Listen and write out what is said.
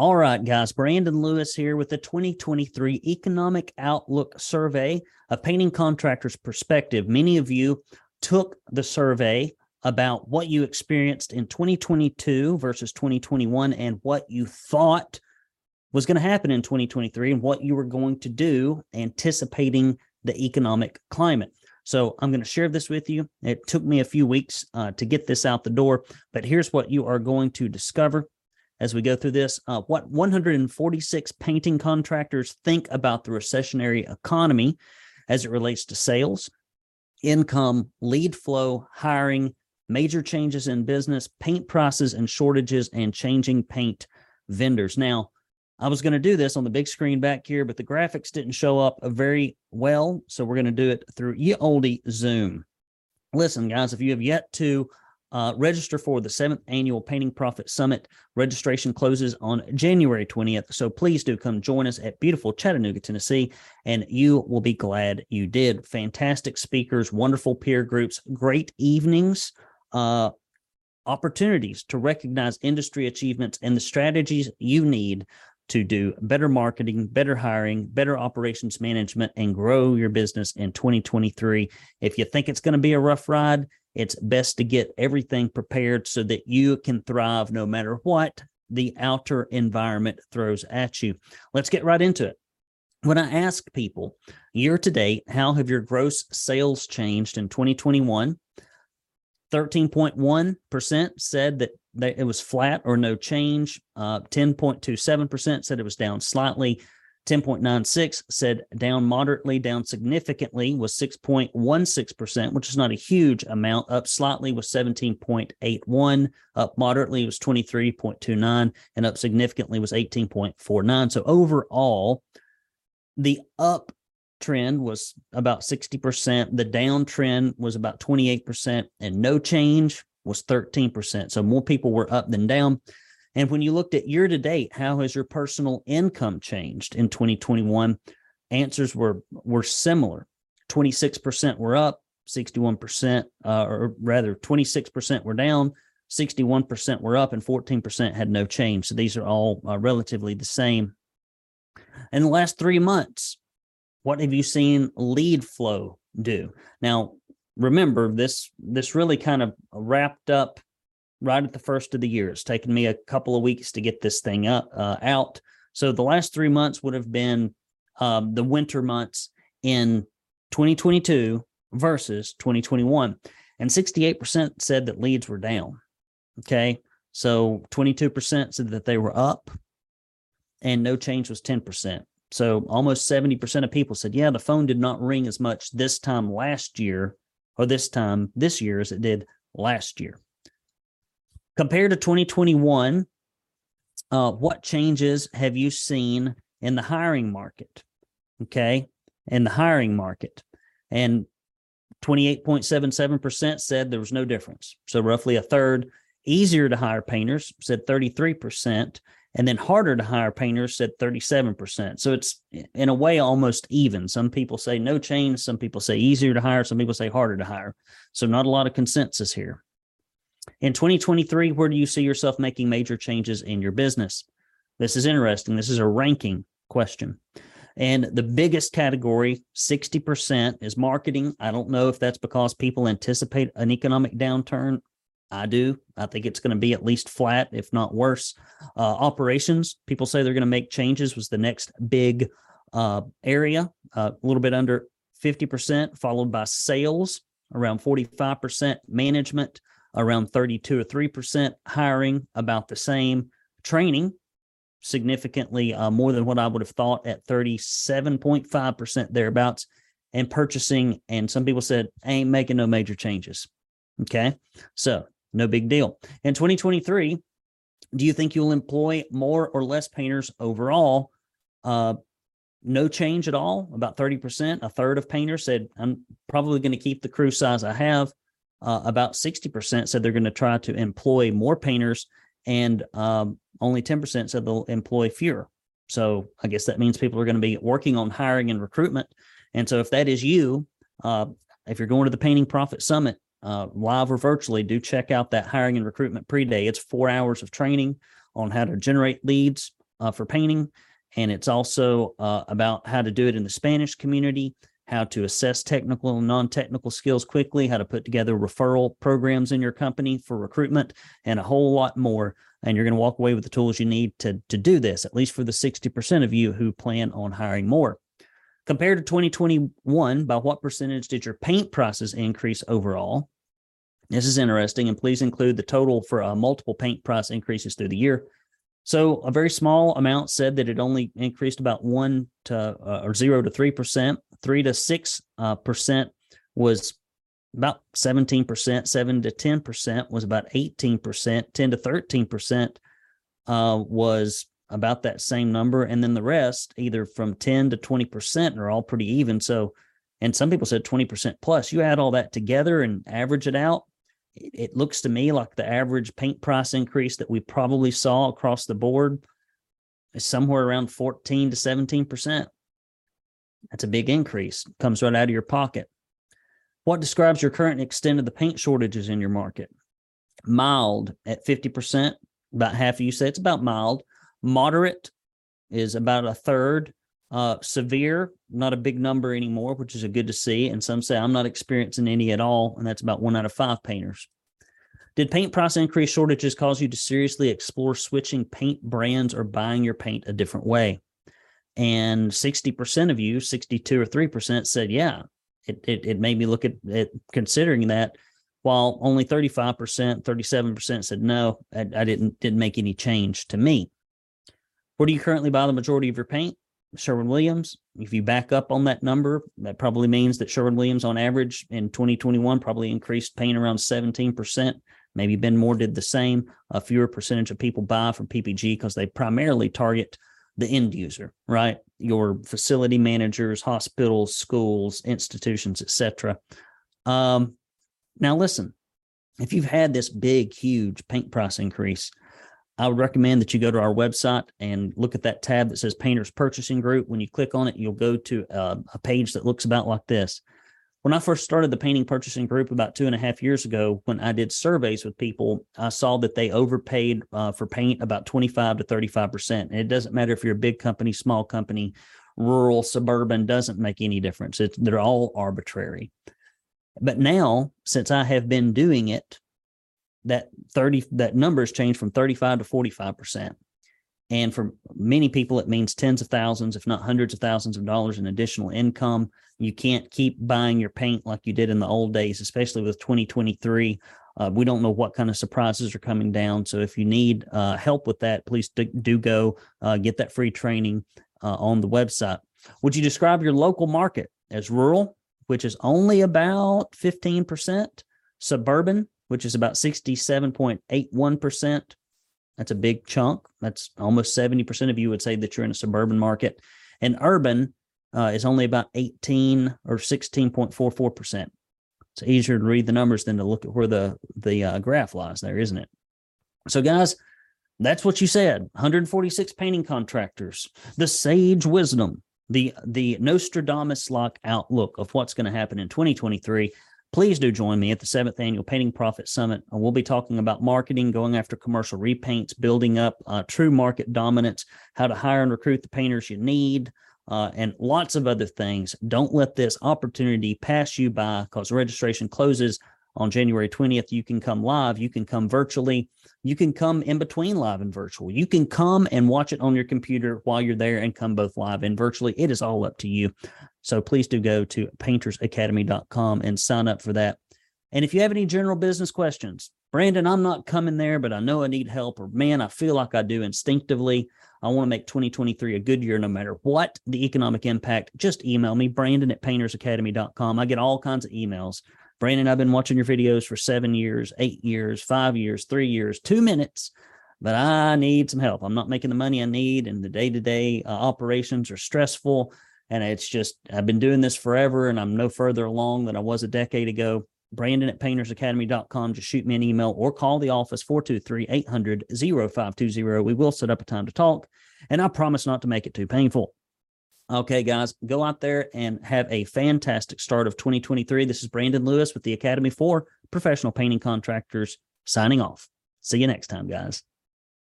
All right, guys. Brandon Lewis here with the 2023 Economic Outlook Survey, a painting contractor's perspective. Many of you took the survey about what you experienced in 2022 versus 2021 and what you thought was going to happen in 2023 and what you were going to do anticipating the economic climate. So I'm going to share this with you. It took me a few weeks uh, to get this out the door, but here's what you are going to discover as we go through this. Uh, what 146 painting contractors think about the recessionary economy as it relates to sales, income, lead flow, hiring, major changes in business, paint prices and shortages, and changing paint vendors. Now, I was going to do this on the big screen back here, but the graphics didn't show up very well. So we're going to do it through ye olde Zoom. Listen, guys, if you have yet to uh, register for the seventh annual Painting Profit Summit, registration closes on January 20th. So please do come join us at beautiful Chattanooga, Tennessee, and you will be glad you did. Fantastic speakers, wonderful peer groups, great evenings. Uh, opportunities to recognize industry achievements and the strategies you need to do better marketing, better hiring, better operations management, and grow your business in 2023. If you think it's going to be a rough ride, it's best to get everything prepared so that you can thrive no matter what the outer environment throws at you. Let's get right into it. When I ask people year to date, how have your gross sales changed in 2021? 13.1% said that it was flat or no change. Uh, 10.27% said it was down slightly. 10.96 said down moderately, down significantly was 6.16%, which is not a huge amount. Up slightly was 17.81, up moderately was 23.29, and up significantly was 18.49. So overall, the up trend was about 60%, the down trend was about 28%, and no change was 13%. So more people were up than down. And when you looked at year to date, how has your personal income changed in 2021? Answers were were similar. 26% were up, 61%, uh, or rather 26% were down, 61% were up, and 14% had no change. So these are all uh, relatively the same. In the last three months, what have you seen lead flow do? Now, remember this this really kind of wrapped up right at the first of the year. It's taken me a couple of weeks to get this thing up uh, out. So the last three months would have been um, the winter months in 2022 versus 2021, and 68% said that leads were down. Okay, so 22% said that they were up, and no change was 10%. So almost 70% of people said, yeah, the phone did not ring as much this time last year or this time this year as it did last year. Compared to 2021, uh, what changes have you seen in the hiring market? Okay, in the hiring market. And 28.77% said there was no difference. So roughly a third easier to hire painters said 33%, and then harder to hire painters said 37%. So it's in a way almost even. Some people say no change, some people say easier to hire, some people say harder to hire. So not a lot of consensus here. In 2023, where do you see yourself making major changes in your business? This is interesting. This is a ranking question. And the biggest category, 60%, is marketing. I don't know if that's because people anticipate an economic downturn I do. I think it's going to be at least flat, if not worse. Uh, operations, people say they're going to make changes, was the next big uh, area, uh, a little bit under 50%, followed by sales, around 45%, management, around 32 or 3%, hiring, about the same, training, significantly uh, more than what I would have thought at 37.5% thereabouts, and purchasing. And some people said, ain't making no major changes. Okay. So no big deal. In 2023, do you think you'll employ more or less painters overall? Uh, no change at all, about 30%. A third of painters said, I'm probably going to keep the crew size I have. Uh, about 60% said they're going to try to employ more painters, and um, only 10% said they'll employ fewer. So I guess that means people are going to be working on hiring and recruitment. And so if that is you, uh, if you're going to the Painting Profit Summit, uh, live or virtually, do check out that hiring and recruitment pre day. It's four hours of training on how to generate leads, uh, for painting. And it's also uh, about how to do it in the Spanish community, how to assess technical and non technical skills quickly, how to put together referral programs in your company for recruitment, and a whole lot more. And you're going to walk away with the tools you need to, to do this, at least for the 60% of you who plan on hiring more. Compared to 2021, by what percentage did your paint prices increase overall? This is interesting, and please include the total for uh, multiple paint price increases through the year. So, a very small amount said that it only increased about one to uh, or zero to three percent. Three to six uh, percent was about seventeen percent. Seven to ten percent was about eighteen percent. Ten to thirteen percent uh, was about that same number, and then the rest, either from ten to twenty percent, are all pretty even. So, and some people said twenty percent plus. You add all that together and average it out, it looks to me like the average paint price increase that we probably saw across the board is somewhere around 14 to 17%. That's a big increase. Comes right out of your pocket. What describes your current extent of the paint shortages in your market? Mild at 50%, about half of you say it's about mild. Moderate is about a third. Uh, severe, not a big number anymore, which is a good to see. And some say I'm not experiencing any at all, and that's about one out of five painters. Did paint price increase shortages cause you to seriously explore switching paint brands or buying your paint a different way? And 60% of you, 62 or 3% said, yeah, it, it, it made me look at considering that while only 35%, 37% said no, I, I didn't didn't make any change to me. Where do you currently buy the majority of your paint? Sherwin Williams. If you back up on that number, that probably means that Sherwin Williams, on average, in 2021, probably increased paint around 17%. Maybe Ben Moore did the same. A fewer percentage of people buy from PPG because they primarily target the end user, right? Your facility managers, hospitals, schools, institutions, etc. Um, now, listen, if you've had this big, huge paint price increase, I would recommend that you go to our website and look at that tab that says Painters Purchasing Group. When you click on it, you'll go to uh, a page that looks about like this. When I first started the painting purchasing group about two and a half years ago, when I did surveys with people, I saw that they overpaid uh, for paint about 25 to 35%. And it doesn't matter if you're a big company, small company, rural, suburban, doesn't make any difference. It's, they're all arbitrary. But now, since I have been doing it that 30 that number has changed from 35 to 45 percent. And for many people it means tens of thousands if not hundreds of thousands of dollars in additional income. You can't keep buying your paint like you did in the old days especially with 2023 uh, we don't know what kind of surprises are coming down. So if you need uh, help with that please do, do go uh, get that free training uh, on the website. Would you describe your local market as rural which is only about 15% suburban which is about 67.81%. That's a big chunk. That's almost 70% of you would say that you're in a suburban market. And urban uh, is only about 18 or 16.44%. It's easier to read the numbers than to look at where the, the uh, graph lies there, isn't it? So, guys, that's what you said 146 painting contractors, the sage wisdom, the, the Nostradamus like outlook of what's going to happen in 2023 please do join me at the seventh annual Painting Profit Summit. Uh, we'll be talking about marketing, going after commercial repaints, building up uh, true market dominance, how to hire and recruit the painters you need, uh, and lots of other things. Don't let this opportunity pass you by because registration closes on January 20th. You can come live, you can come virtually, you can come in between live and virtual. You can come and watch it on your computer while you're there and come both live and virtually. It is all up to you. So please do go to paintersacademy.com and sign up for that. And if you have any general business questions, Brandon, I'm not coming there, but I know I need help, or man, I feel like I do instinctively. I want to make 2023 a good year no matter what the economic impact. Just email me, Brandon at paintersacademy.com. I get all kinds of emails. Brandon, I've been watching your videos for seven years, eight years, five years, three years, two minutes, but I need some help. I'm not making the money I need, and the day to day operations are stressful. And it's just, I've been doing this forever and I'm no further along than I was a decade ago. Brandon at paintersacademy.com. Just shoot me an email or call the office 423 800 0520. We will set up a time to talk. And I promise not to make it too painful. Okay, guys, go out there and have a fantastic start of 2023. This is Brandon Lewis with the Academy for Professional Painting Contractors signing off. See you next time, guys.